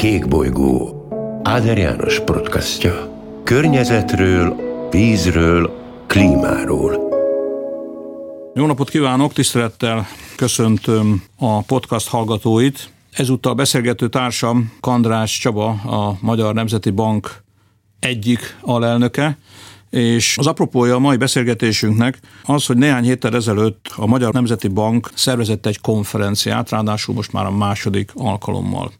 Kék bolygó Áder János podcastja. Környezetről, vízről, klímáról. Jó napot kívánok, tisztelettel köszöntöm a podcast hallgatóit. Ezúttal beszélgető társam Kandrás Csaba, a Magyar Nemzeti Bank egyik alelnöke, és az apropója a mai beszélgetésünknek az, hogy néhány héttel ezelőtt a Magyar Nemzeti Bank szervezett egy konferenciát, ráadásul most már a második alkalommal.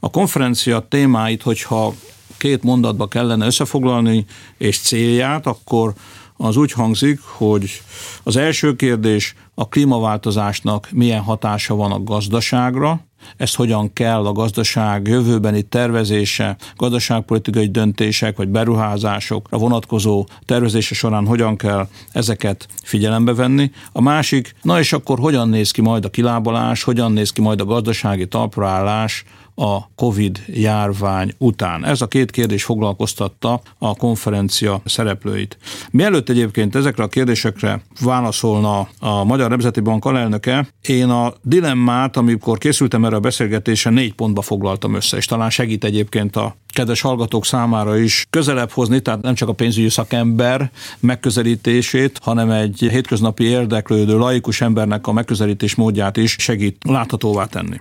A konferencia témáit, hogyha két mondatba kellene összefoglalni, és célját, akkor az úgy hangzik, hogy az első kérdés a klímaváltozásnak milyen hatása van a gazdaságra, ezt hogyan kell a gazdaság jövőbeni tervezése, gazdaságpolitikai döntések vagy beruházásokra vonatkozó tervezése során hogyan kell ezeket figyelembe venni. A másik, na és akkor hogyan néz ki majd a kilábalás, hogyan néz ki majd a gazdasági talpraállás a COVID járvány után. Ez a két kérdés foglalkoztatta a konferencia szereplőit. Mielőtt egyébként ezekre a kérdésekre válaszolna a Magyar Nemzeti Bank alelnöke, én a dilemmát, amikor készültem erre a beszélgetésre, négy pontba foglaltam össze, és talán segít egyébként a kedves hallgatók számára is közelebb hozni, tehát nem csak a pénzügyi szakember megközelítését, hanem egy hétköznapi érdeklődő laikus embernek a megközelítés módját is segít láthatóvá tenni.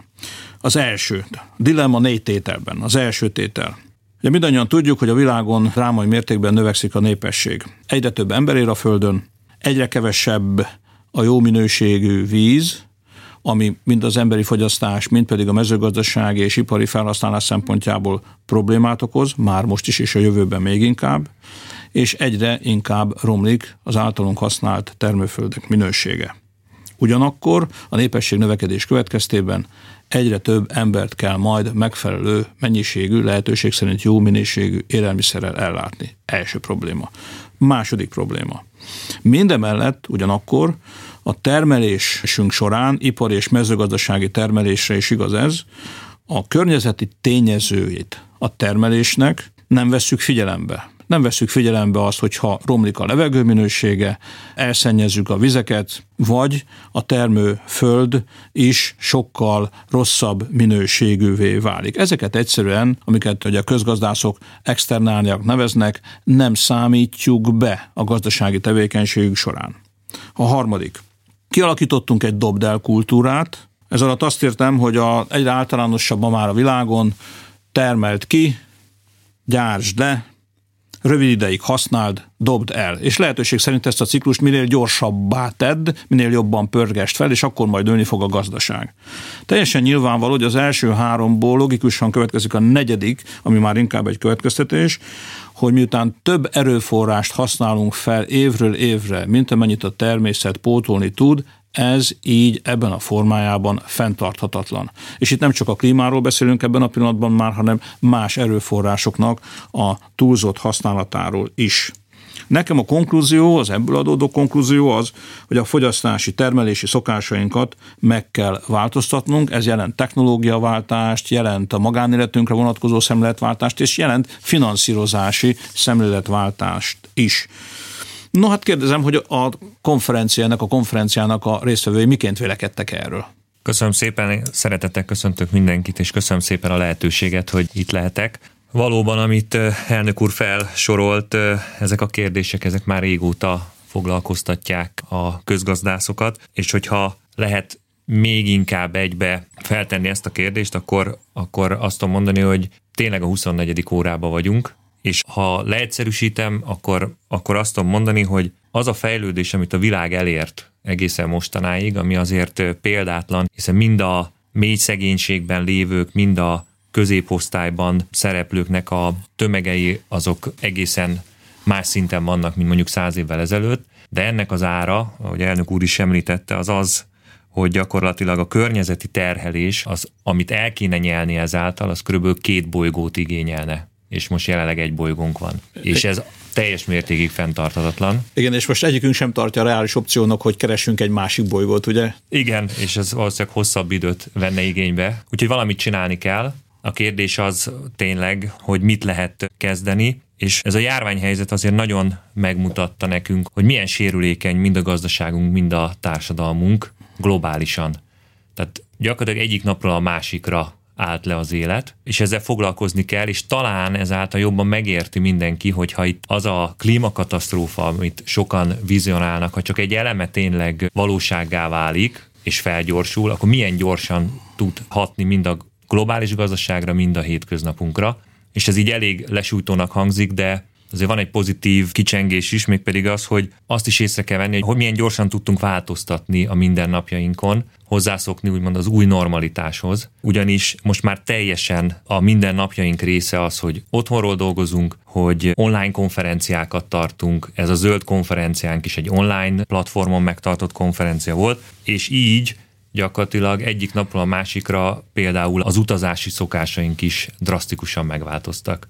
Az első, dilemma négy tételben. Az első tétel. Ugye mindannyian tudjuk, hogy a világon drámai mértékben növekszik a népesség. Egyre több ember él a Földön, egyre kevesebb a jó minőségű víz, ami mind az emberi fogyasztás, mind pedig a mezőgazdasági és ipari felhasználás szempontjából problémát okoz, már most is és a jövőben még inkább, és egyre inkább romlik az általunk használt termőföldek minősége. Ugyanakkor a népesség növekedés következtében egyre több embert kell majd megfelelő mennyiségű, lehetőség szerint jó minőségű élelmiszerrel ellátni. Első probléma. Második probléma. Mindemellett ugyanakkor a termelésünk során, ipar és mezőgazdasági termelésre is igaz ez, a környezeti tényezőit a termelésnek nem vesszük figyelembe nem veszük figyelembe azt, hogyha romlik a levegő minősége, elszennyezzük a vizeket, vagy a termő föld is sokkal rosszabb minőségűvé válik. Ezeket egyszerűen, amiket ugye a közgazdászok externáliak neveznek, nem számítjuk be a gazdasági tevékenységük során. A harmadik. Kialakítottunk egy dobdel kultúrát, ez alatt azt értem, hogy a, egyre általánosabb ma már a világon termelt ki, gyártsd le, rövid ideig használd, dobd el. És lehetőség szerint ezt a ciklust minél gyorsabbá tedd, minél jobban pörgest fel, és akkor majd nőni fog a gazdaság. Teljesen nyilvánvaló, hogy az első háromból logikusan következik a negyedik, ami már inkább egy következtetés, hogy miután több erőforrást használunk fel évről évre, mint amennyit a természet pótolni tud, ez így ebben a formájában fenntarthatatlan. És itt nem csak a klímáról beszélünk ebben a pillanatban már, hanem más erőforrásoknak a túlzott használatáról is. Nekem a konklúzió, az ebből adódó konklúzió az, hogy a fogyasztási, termelési szokásainkat meg kell változtatnunk, ez jelent technológiaváltást, jelent a magánéletünkre vonatkozó szemléletváltást, és jelent finanszírozási szemléletváltást is. No hát kérdezem, hogy a konferenciának, a konferenciának a résztvevői miként vélekedtek erről? Köszönöm szépen, szeretettel köszöntök mindenkit, és köszönöm szépen a lehetőséget, hogy itt lehetek. Valóban, amit elnök úr felsorolt, ezek a kérdések, ezek már régóta foglalkoztatják a közgazdászokat, és hogyha lehet még inkább egybe feltenni ezt a kérdést, akkor, akkor azt tudom mondani, hogy tényleg a 24. órában vagyunk, és ha leegyszerűsítem, akkor, akkor azt tudom mondani, hogy az a fejlődés, amit a világ elért egészen mostanáig, ami azért példátlan, hiszen mind a mély szegénységben lévők, mind a középosztályban szereplőknek a tömegei azok egészen más szinten vannak, mint mondjuk száz évvel ezelőtt, de ennek az ára, ahogy elnök úr is említette, az az, hogy gyakorlatilag a környezeti terhelés, az, amit el kéne nyelni ezáltal, az körülbelül két bolygót igényelne és most jelenleg egy bolygónk van. És ez teljes mértékig fenntarthatatlan. Igen, és most egyikünk sem tartja a reális opciónak, hogy keressünk egy másik bolygót, ugye? Igen, és ez valószínűleg hosszabb időt venne igénybe. Úgyhogy valamit csinálni kell. A kérdés az tényleg, hogy mit lehet kezdeni, és ez a járványhelyzet azért nagyon megmutatta nekünk, hogy milyen sérülékeny mind a gazdaságunk, mind a társadalmunk globálisan. Tehát gyakorlatilag egyik napról a másikra állt le az élet, és ezzel foglalkozni kell, és talán ezáltal jobban megérti mindenki, hogyha itt az a klímakatasztrófa, amit sokan vizionálnak, ha csak egy eleme tényleg valósággá válik, és felgyorsul, akkor milyen gyorsan tud hatni mind a globális gazdaságra, mind a hétköznapunkra. És ez így elég lesújtónak hangzik, de azért van egy pozitív kicsengés is, mégpedig az, hogy azt is észre kell venni, hogy milyen gyorsan tudtunk változtatni a mindennapjainkon, hozzászokni úgymond az új normalitáshoz, ugyanis most már teljesen a mindennapjaink része az, hogy otthonról dolgozunk, hogy online konferenciákat tartunk, ez a zöld konferenciánk is egy online platformon megtartott konferencia volt, és így gyakorlatilag egyik napról a másikra például az utazási szokásaink is drasztikusan megváltoztak.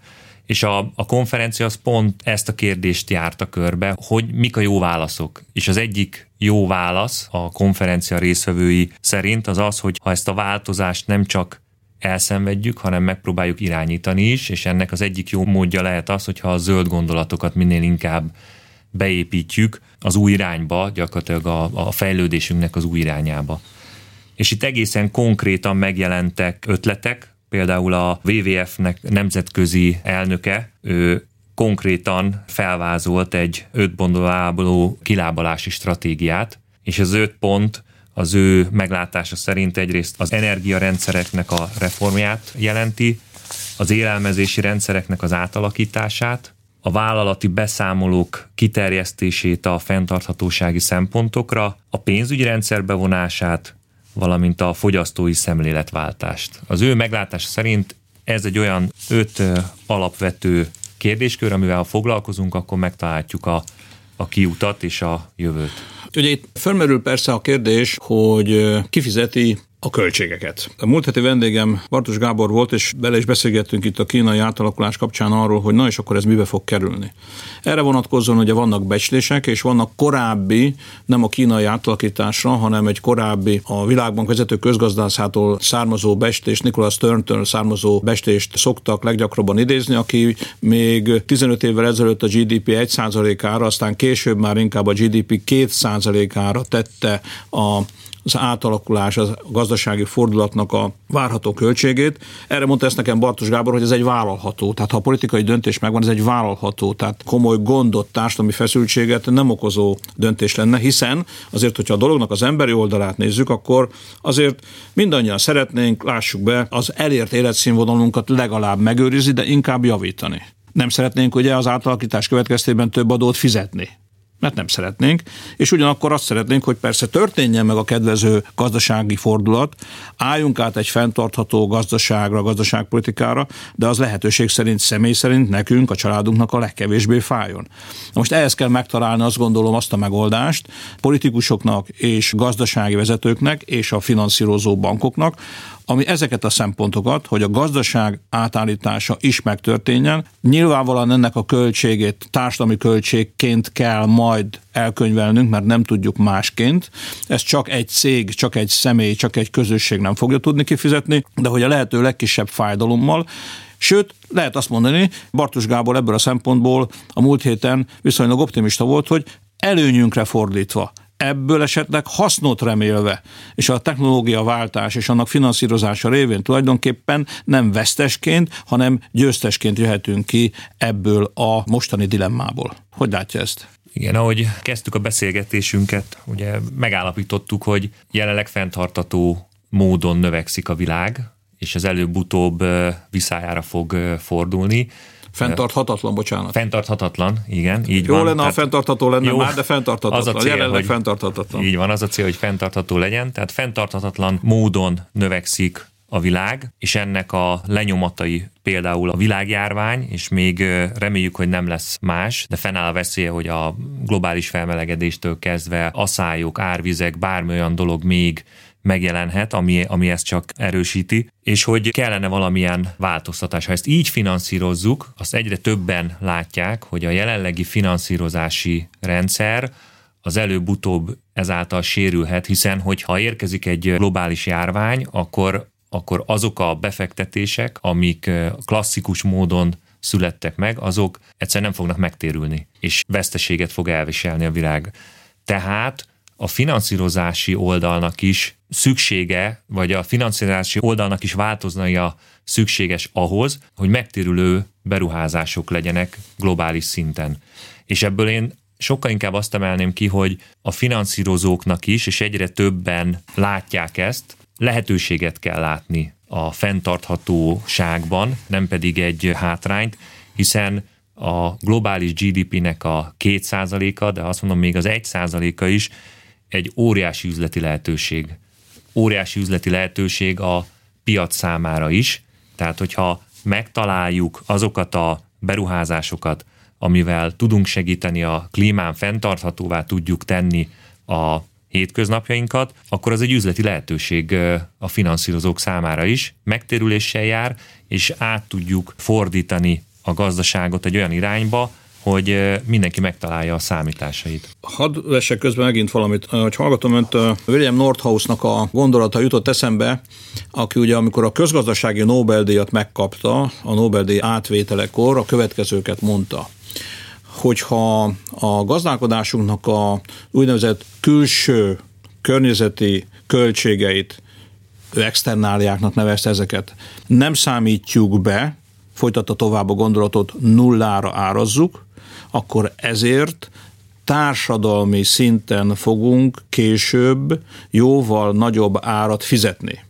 És a, a konferencia az pont ezt a kérdést járta körbe, hogy mik a jó válaszok. És az egyik jó válasz a konferencia részvevői szerint az az, hogy ha ezt a változást nem csak elszenvedjük, hanem megpróbáljuk irányítani is, és ennek az egyik jó módja lehet az, hogyha a zöld gondolatokat minél inkább beépítjük az új irányba, gyakorlatilag a, a fejlődésünknek az új irányába. És itt egészen konkrétan megjelentek ötletek, például a WWF-nek nemzetközi elnöke, ő konkrétan felvázolt egy öt kilábalási stratégiát, és az öt pont az ő meglátása szerint egyrészt az energiarendszereknek a reformját jelenti, az élelmezési rendszereknek az átalakítását, a vállalati beszámolók kiterjesztését a fenntarthatósági szempontokra, a pénzügyi rendszer bevonását, valamint a fogyasztói szemléletváltást. Az ő meglátása szerint ez egy olyan öt alapvető kérdéskör, amivel ha foglalkozunk, akkor megtaláljuk a, a kiutat és a jövőt. Ugye itt felmerül persze a kérdés, hogy kifizeti a költségeket. A múlt heti vendégem Bartos Gábor volt, és bele is beszélgettünk itt a kínai átalakulás kapcsán arról, hogy na és akkor ez mibe fog kerülni. Erre vonatkozóan ugye vannak becslések, és vannak korábbi, nem a kínai átalakításra, hanem egy korábbi a világban vezető közgazdászától származó bestést, Nicholas Stern-től származó bestést szoktak leggyakrabban idézni, aki még 15 évvel ezelőtt a GDP 1%-ára, aztán később már inkább a GDP 2%-ára tette a az átalakulás, a gazdasági fordulatnak a várható költségét. Erre mondta ezt nekem Bartos Gábor, hogy ez egy vállalható. Tehát ha a politikai döntés megvan, ez egy vállalható, tehát komoly gondot, társadalmi feszültséget nem okozó döntés lenne, hiszen azért, hogyha a dolognak az emberi oldalát nézzük, akkor azért mindannyian szeretnénk, lássuk be, az elért életszínvonalunkat legalább megőrizni, de inkább javítani. Nem szeretnénk ugye az átalakítás következtében több adót fizetni mert nem szeretnénk, és ugyanakkor azt szeretnénk, hogy persze történjen meg a kedvező gazdasági fordulat, álljunk át egy fenntartható gazdaságra, gazdaságpolitikára, de az lehetőség szerint, személy szerint nekünk, a családunknak a legkevésbé fájjon. Most ehhez kell megtalálni azt gondolom azt a megoldást politikusoknak és gazdasági vezetőknek és a finanszírozó bankoknak, ami ezeket a szempontokat, hogy a gazdaság átállítása is megtörténjen. Nyilvánvalóan ennek a költségét társadalmi költségként kell majd elkönyvelnünk, mert nem tudjuk másként. Ez csak egy cég, csak egy személy, csak egy közösség nem fogja tudni kifizetni, de hogy a lehető legkisebb fájdalommal, Sőt, lehet azt mondani, Bartos Gábor ebből a szempontból a múlt héten viszonylag optimista volt, hogy előnyünkre fordítva ebből esetleg hasznot remélve, és a technológia váltás és annak finanszírozása révén tulajdonképpen nem vesztesként, hanem győztesként jöhetünk ki ebből a mostani dilemmából. Hogy látja ezt? Igen, ahogy kezdtük a beszélgetésünket, ugye megállapítottuk, hogy jelenleg fenntartató módon növekszik a világ, és ez előbb-utóbb viszájára fog fordulni. Fentarthatatlan, bocsánat. Fentarthatatlan, igen, így jó van. lenne, ha fenntartható lenne jó, már, de fenntarthatatlan. Az a cél, Jelenleg hogy, fenntarthatatlan. Így van, az a cél, hogy fenntartható legyen, tehát fenntarthatatlan módon növekszik a világ, és ennek a lenyomatai például a világjárvány, és még reméljük, hogy nem lesz más, de fennáll a veszélye, hogy a globális felmelegedéstől kezdve aszályok, árvizek, bármi olyan dolog még megjelenhet, ami, ami ezt csak erősíti, és hogy kellene valamilyen változtatás. Ha ezt így finanszírozzuk, azt egyre többen látják, hogy a jelenlegi finanszírozási rendszer az előbb-utóbb ezáltal sérülhet, hiszen hogyha érkezik egy globális járvány, akkor, akkor azok a befektetések, amik klasszikus módon születtek meg, azok egyszer nem fognak megtérülni, és veszteséget fog elviselni a világ. Tehát a finanszírozási oldalnak is szüksége, vagy a finanszírozási oldalnak is változnia szükséges ahhoz, hogy megtérülő beruházások legyenek globális szinten. És ebből én sokkal inkább azt emelném ki, hogy a finanszírozóknak is, és egyre többen látják ezt, lehetőséget kell látni a fenntarthatóságban, nem pedig egy hátrányt, hiszen a globális GDP-nek a 2%-a, de azt mondom még az 1%-a is egy óriási üzleti lehetőség. Óriási üzleti lehetőség a piac számára is, tehát hogyha megtaláljuk azokat a beruházásokat, amivel tudunk segíteni a klímán fenntarthatóvá tudjuk tenni a hétköznapjainkat, akkor az egy üzleti lehetőség a finanszírozók számára is, megtérüléssel jár, és át tudjuk fordítani a gazdaságot egy olyan irányba, hogy mindenki megtalálja a számításait. Hadd vessek közben megint valamit. Hogy hallgatom önt, William Nordhausnak a gondolata jutott eszembe, aki ugye amikor a közgazdasági Nobel-díjat megkapta, a Nobel-díj átvételekor a következőket mondta hogyha a gazdálkodásunknak a úgynevezett külső környezeti költségeit, externáliáknak nevezte ezeket, nem számítjuk be, folytatta tovább a gondolatot, nullára árazzuk, akkor ezért társadalmi szinten fogunk később jóval nagyobb árat fizetni.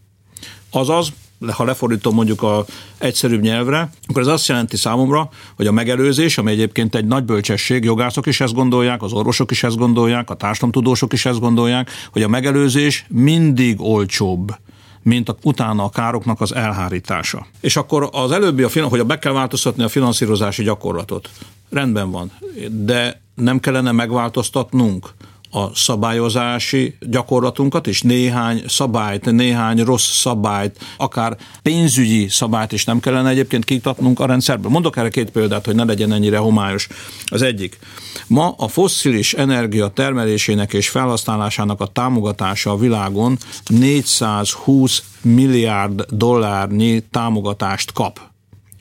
Azaz, ha lefordítom mondjuk a egyszerűbb nyelvre, akkor ez azt jelenti számomra, hogy a megelőzés, ami egyébként egy nagy bölcsesség, jogászok is ezt gondolják, az orvosok is ezt gondolják, a társadalomtudósok is ezt gondolják, hogy a megelőzés mindig olcsóbb mint a, utána a károknak az elhárítása. És akkor az előbbi, a, hogy a be kell változtatni a finanszírozási gyakorlatot. Rendben van, de nem kellene megváltoztatnunk a szabályozási gyakorlatunkat, és néhány szabályt, néhány rossz szabályt, akár pénzügyi szabályt is nem kellene egyébként kiktatnunk a rendszerből. Mondok erre két példát, hogy ne legyen ennyire homályos. Az egyik. Ma a fosszilis energia termelésének és felhasználásának a támogatása a világon 420 milliárd dollárnyi támogatást kap.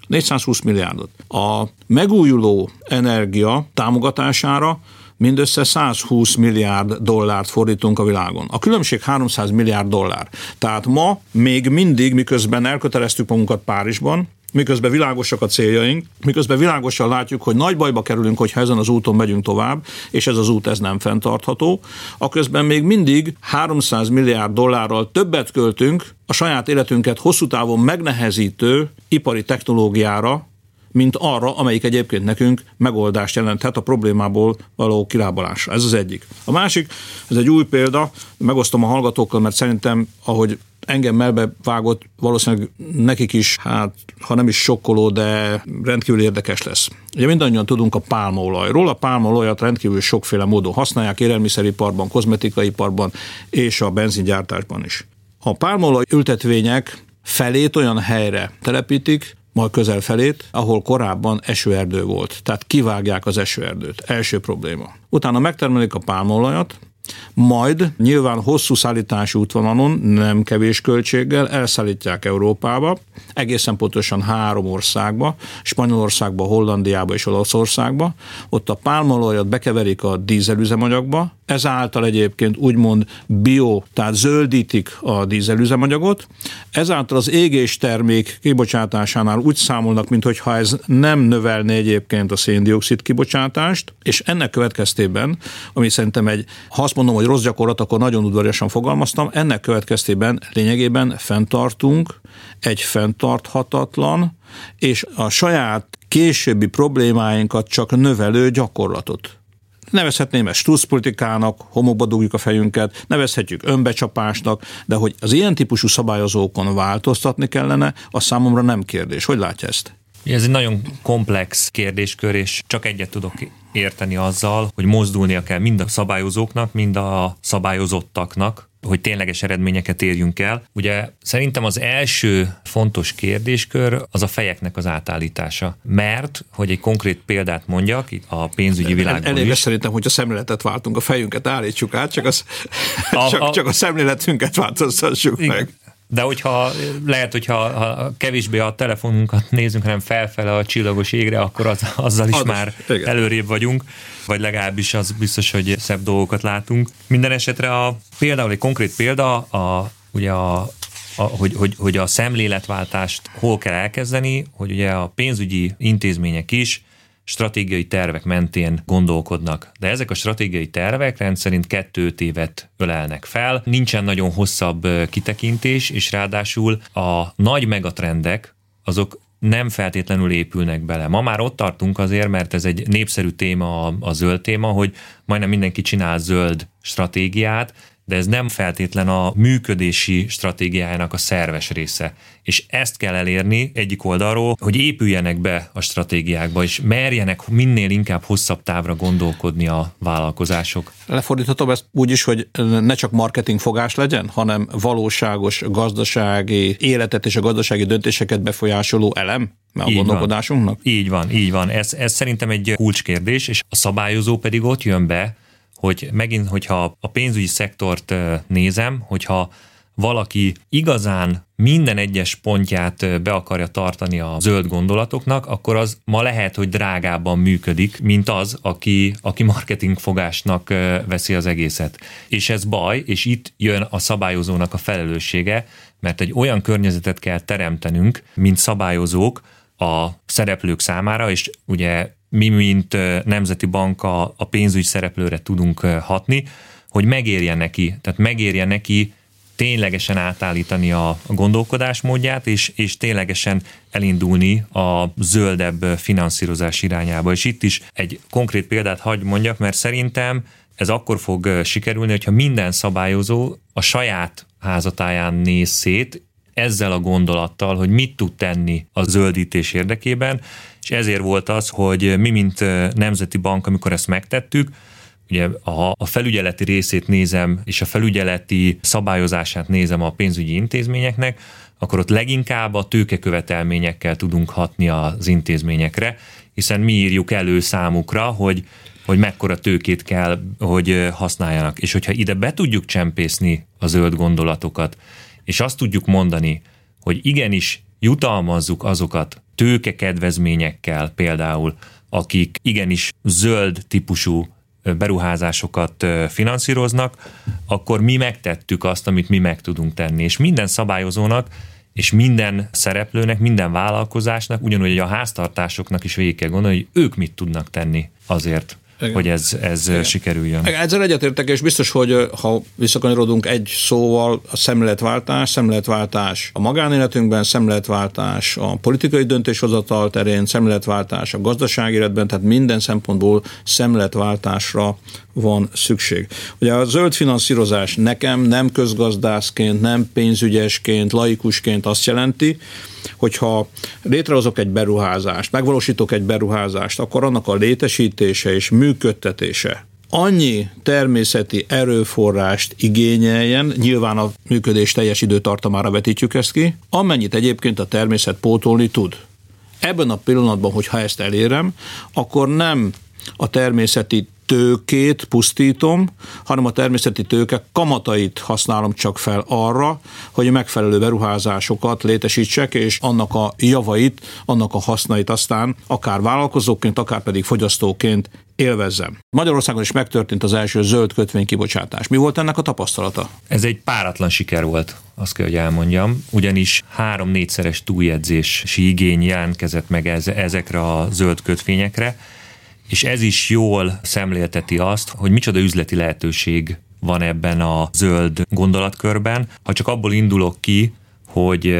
420 milliárdot. A megújuló energia támogatására mindössze 120 milliárd dollárt fordítunk a világon. A különbség 300 milliárd dollár. Tehát ma még mindig, miközben elköteleztük magunkat Párizsban, miközben világosak a céljaink, miközben világosan látjuk, hogy nagy bajba kerülünk, hogyha ezen az úton megyünk tovább, és ez az út ez nem fenntartható, a közben még mindig 300 milliárd dollárral többet költünk a saját életünket hosszú távon megnehezítő ipari technológiára, mint arra, amelyik egyébként nekünk megoldást jelenthet a problémából való kilábalásra. Ez az egyik. A másik, ez egy új példa, megosztom a hallgatókkal, mert szerintem, ahogy engem melbe vágott, valószínűleg nekik is, hát ha nem is sokkoló, de rendkívül érdekes lesz. Ugye mindannyian tudunk a pálmaolajról, a pálmaolajat rendkívül sokféle módon használják, élelmiszeriparban, kozmetikaiparban és a benzingyártásban is. A pálmaolaj ültetvények felét olyan helyre telepítik, majd közel felét, ahol korábban esőerdő volt. Tehát kivágják az esőerdőt. Első probléma. Utána megtermelik a pálmaolajat, majd nyilván hosszú szállítási útvonalon, nem kevés költséggel elszállítják Európába, egészen pontosan három országba, Spanyolországba, Hollandiába és Olaszországba. Ott a pálmaolajat bekeverik a dízelüzemanyagba, ezáltal egyébként úgymond bio, tehát zöldítik a dízelüzemanyagot, ezáltal az égés termék kibocsátásánál úgy számolnak, mintha ez nem növelné egyébként a széndiokszid kibocsátást, és ennek következtében, ami szerintem egy, ha azt mondom, hogy rossz gyakorlat, akkor nagyon udvariasan fogalmaztam, ennek következtében lényegében fenntartunk egy fenntarthatatlan és a saját későbbi problémáinkat csak növelő gyakorlatot. Nevezhetném ezt struszpolitikának, homokba dugjuk a fejünket, nevezhetjük önbecsapásnak, de hogy az ilyen típusú szabályozókon változtatni kellene, az számomra nem kérdés. Hogy látja ezt? Ez egy nagyon komplex kérdéskör, és csak egyet tudok érteni azzal, hogy mozdulnia kell mind a szabályozóknak, mind a szabályozottaknak, hogy tényleges eredményeket érjünk el. Ugye szerintem az első fontos kérdéskör az a fejeknek az átállítása. Mert, hogy egy konkrét példát mondjak, a pénzügyi világban Elég is. szerintem, hogy a szemléletet váltunk, a fejünket állítsuk át, csak, az, a, csak, a, csak a szemléletünket változtassuk igen. meg. De hogyha lehet, hogyha ha kevésbé a telefonunkat nézünk, hanem felfele a csillagos égre, akkor az, azzal is Ados, már igen. előrébb vagyunk, vagy legalábbis az biztos, hogy szebb dolgokat látunk. Minden esetre a, például egy konkrét példa, a, ugye a, a, hogy, hogy, hogy a szemléletváltást hol kell elkezdeni, hogy ugye a pénzügyi intézmények is stratégiai tervek mentén gondolkodnak. De ezek a stratégiai tervek rendszerint kettő évet ölelnek fel, nincsen nagyon hosszabb kitekintés, és ráadásul a nagy megatrendek azok nem feltétlenül épülnek bele. Ma már ott tartunk azért, mert ez egy népszerű téma, a, a zöld téma, hogy majdnem mindenki csinál zöld stratégiát, de ez nem feltétlen a működési stratégiájának a szerves része. És ezt kell elérni egyik oldalról, hogy épüljenek be a stratégiákba, és merjenek minél inkább hosszabb távra gondolkodni a vállalkozások. Lefordíthatom ezt úgy is, hogy ne csak marketing fogás legyen, hanem valóságos gazdasági életet és a gazdasági döntéseket befolyásoló elem? a így gondolkodásunknak? Van. Így van, így van. Ez, ez szerintem egy kulcskérdés, és a szabályozó pedig ott jön be, hogy megint, hogyha a pénzügyi szektort nézem, hogyha valaki igazán minden egyes pontját be akarja tartani a zöld gondolatoknak, akkor az ma lehet, hogy drágábban működik, mint az, aki, aki marketingfogásnak veszi az egészet. És ez baj, és itt jön a szabályozónak a felelőssége, mert egy olyan környezetet kell teremtenünk, mint szabályozók a szereplők számára, és ugye mi, mint Nemzeti Bank a, a pénzügy szereplőre tudunk hatni, hogy megérje neki, tehát megérje neki ténylegesen átállítani a gondolkodásmódját, és, és ténylegesen elindulni a zöldebb finanszírozás irányába. És itt is egy konkrét példát hagy mondjak, mert szerintem ez akkor fog sikerülni, hogyha minden szabályozó a saját házatáján néz szét, ezzel a gondolattal, hogy mit tud tenni a zöldítés érdekében, és ezért volt az, hogy mi, mint Nemzeti Bank, amikor ezt megtettük, Ugye, ha a felügyeleti részét nézem, és a felügyeleti szabályozását nézem a pénzügyi intézményeknek, akkor ott leginkább a tőkekövetelményekkel tudunk hatni az intézményekre, hiszen mi írjuk elő számukra, hogy hogy mekkora tőkét kell, hogy használjanak. És hogyha ide be tudjuk csempészni a zöld gondolatokat, és azt tudjuk mondani, hogy igenis jutalmazzuk azokat tőke kedvezményekkel például, akik igenis zöld típusú beruházásokat finanszíroznak, akkor mi megtettük azt, amit mi meg tudunk tenni. És minden szabályozónak és minden szereplőnek, minden vállalkozásnak, ugyanúgy a háztartásoknak is végig kell gondolni, hogy ők mit tudnak tenni azért, igen. hogy ez, ez Igen. sikerüljön. Igen. Ezzel egyetértek, és biztos, hogy ha visszakanyarodunk egy szóval, a szemléletváltás, szemléletváltás a magánéletünkben, szemléletváltás a politikai döntéshozatal terén, szemléletváltás a gazdasági életben, tehát minden szempontból szemléletváltásra van szükség. Ugye a zöld finanszírozás nekem nem közgazdászként, nem pénzügyesként, laikusként azt jelenti, hogyha létrehozok egy beruházást, megvalósítok egy beruházást, akkor annak a létesítése és működtetése annyi természeti erőforrást igényeljen, nyilván a működés teljes időtartamára vetítjük ezt ki, amennyit egyébként a természet pótolni tud. Ebben a pillanatban, hogyha ezt elérem, akkor nem a természeti tőkét pusztítom, hanem a természeti tőke kamatait használom csak fel arra, hogy megfelelő beruházásokat létesítsek, és annak a javait, annak a hasznait aztán akár vállalkozóként, akár pedig fogyasztóként élvezzem. Magyarországon is megtörtént az első zöld kötvény kibocsátás. Mi volt ennek a tapasztalata? Ez egy páratlan siker volt, azt kell, hogy elmondjam, ugyanis három-négyszeres túljegyzési igény jelentkezett meg ez, ezekre a zöld kötvényekre, és ez is jól szemlélteti azt, hogy micsoda üzleti lehetőség van ebben a zöld gondolatkörben. Ha csak abból indulok ki, hogy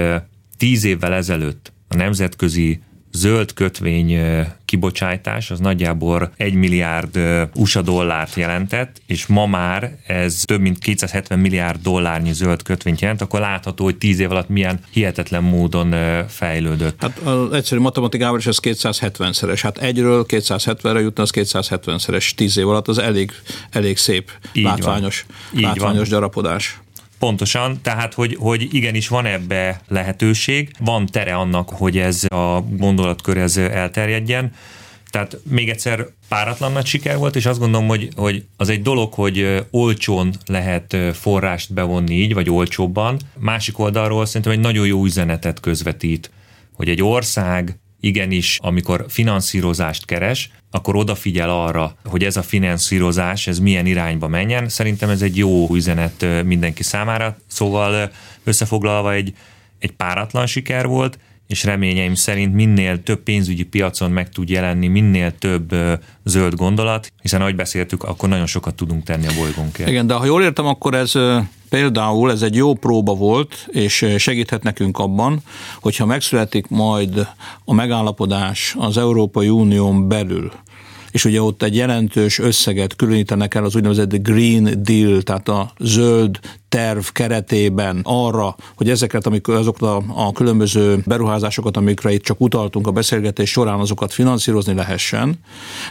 tíz évvel ezelőtt a nemzetközi zöld kötvény kibocsátás az nagyjából 1 milliárd USA dollárt jelentett, és ma már ez több mint 270 milliárd dollárnyi zöld kötvényt jelent, akkor látható, hogy 10 év alatt milyen hihetetlen módon fejlődött. Hát az egyszerű matematikával is ez 270-szeres. Hát egyről 270-re jutna, az 270-szeres 10 év alatt, az elég, elég szép, Így látványos, van. látványos van. gyarapodás. Pontosan, tehát hogy, hogy igenis van ebbe lehetőség, van tere annak, hogy ez a gondolatkör ez elterjedjen, Tehát még egyszer páratlan nagy siker volt, és azt gondolom, hogy, hogy az egy dolog, hogy olcsón lehet forrást bevonni így, vagy olcsóbban. Másik oldalról szerintem egy nagyon jó üzenetet közvetít, hogy egy ország igenis, amikor finanszírozást keres, akkor odafigyel arra, hogy ez a finanszírozás, ez milyen irányba menjen. Szerintem ez egy jó üzenet mindenki számára. Szóval összefoglalva egy, egy páratlan siker volt, és reményeim szerint minél több pénzügyi piacon meg tud jelenni, minél több zöld gondolat, hiszen ahogy beszéltük, akkor nagyon sokat tudunk tenni a bolygónkért. Igen, de ha jól értem, akkor ez például ez egy jó próba volt, és segíthet nekünk abban, hogyha megszületik majd a megállapodás az Európai Unión belül, és ugye ott egy jelentős összeget különítenek el az úgynevezett Green Deal, tehát a zöld terv keretében arra, hogy ezeket, amikor azokat a, a különböző beruházásokat, amikre itt csak utaltunk a beszélgetés során, azokat finanszírozni lehessen,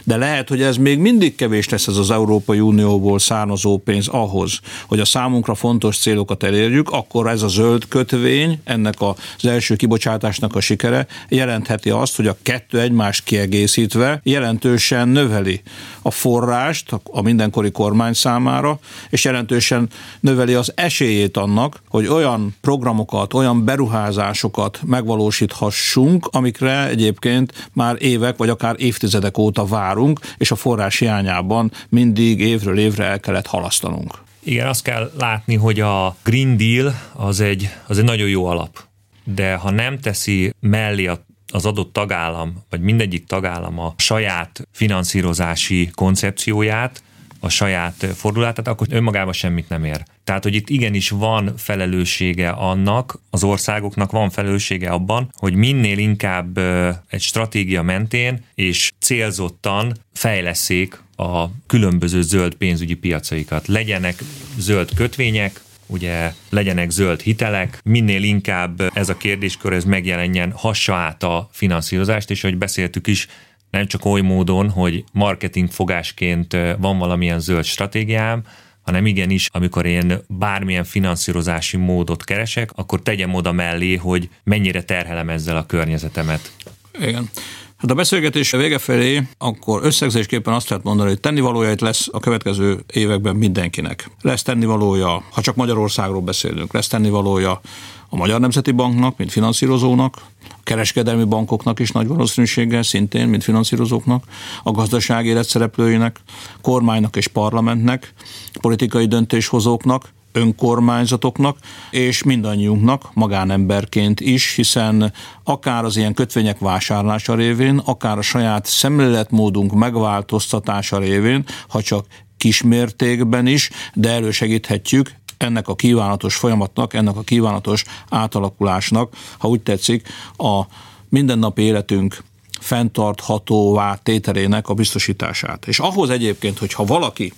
de lehet, hogy ez még mindig kevés lesz ez az Európai Unióból származó pénz ahhoz, hogy a számunkra fontos célokat elérjük, akkor ez a zöld kötvény, ennek az első kibocsátásnak a sikere jelentheti azt, hogy a kettő egymást kiegészítve jelentősen növeli a forrást a mindenkori kormány számára, és jelentősen növeli az esélyét annak, hogy olyan programokat, olyan beruházásokat megvalósíthassunk, amikre egyébként már évek vagy akár évtizedek óta várunk, és a forrás hiányában mindig évről évre el kellett halasztanunk. Igen, azt kell látni, hogy a Green Deal az egy, az egy nagyon jó alap. De ha nem teszi mellé a az adott tagállam, vagy mindegyik tagállam a saját finanszírozási koncepcióját, a saját fordulatát, akkor önmagában semmit nem ér. Tehát, hogy itt igenis van felelőssége annak, az országoknak van felelőssége abban, hogy minél inkább egy stratégia mentén és célzottan fejleszék a különböző zöld pénzügyi piacaikat. Legyenek zöld kötvények, ugye legyenek zöld hitelek, minél inkább ez a kérdéskör ez megjelenjen, hassa át a finanszírozást, és ahogy beszéltük is, nem csak oly módon, hogy marketing fogásként van valamilyen zöld stratégiám, hanem igenis, amikor én bármilyen finanszírozási módot keresek, akkor tegyem oda mellé, hogy mennyire terhelem ezzel a környezetemet. Igen. Hát a beszélgetés vége felé, akkor összegzésképpen azt lehet mondani, hogy tennivalója itt lesz a következő években mindenkinek. Lesz tennivalója, ha csak Magyarországról beszélünk, lesz tennivalója a Magyar Nemzeti Banknak, mint finanszírozónak, a kereskedelmi bankoknak is nagy valószínűséggel szintén, mint finanszírozóknak, a gazdaság élet szereplőinek, kormánynak és parlamentnek, politikai döntéshozóknak, önkormányzatoknak, és mindannyiunknak magánemberként is, hiszen akár az ilyen kötvények vásárlása révén, akár a saját szemléletmódunk megváltoztatása révén, ha csak kismértékben is, de elősegíthetjük ennek a kívánatos folyamatnak, ennek a kívánatos átalakulásnak, ha úgy tetszik, a mindennapi életünk fenntarthatóvá tételének a biztosítását. És ahhoz egyébként, hogyha valaki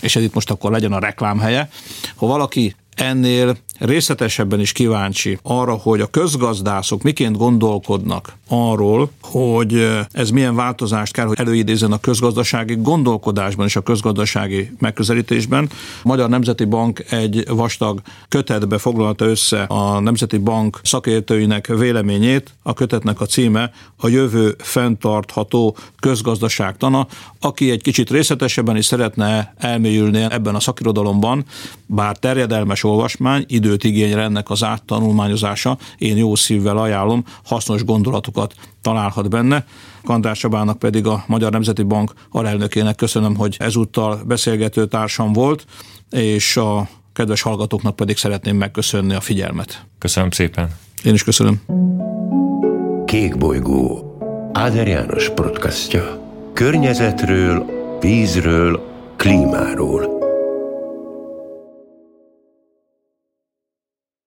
és ez itt most akkor legyen a reklámhelye, ha valaki ennél részletesebben is kíváncsi arra, hogy a közgazdászok miként gondolkodnak arról, hogy ez milyen változást kell, hogy előidézzen a közgazdasági gondolkodásban és a közgazdasági megközelítésben. A Magyar Nemzeti Bank egy vastag kötetbe foglalta össze a Nemzeti Bank szakértőinek véleményét. A kötetnek a címe a jövő fenntartható közgazdaságtana. Aki egy kicsit részletesebben is szeretne elmélyülni ebben a szakirodalomban, bár terjedelmes olvasmány, időt igényel ennek az áttanulmányozása, én jó szívvel ajánlom, hasznos gondolatokat találhat benne. Kandrás Csabának pedig a Magyar Nemzeti Bank alelnökének köszönöm, hogy ezúttal beszélgető társam volt, és a kedves hallgatóknak pedig szeretném megköszönni a figyelmet. Köszönöm szépen. Én is köszönöm. Kék bolygó. Áder János podcastja. Környezetről, vízről, klímáról –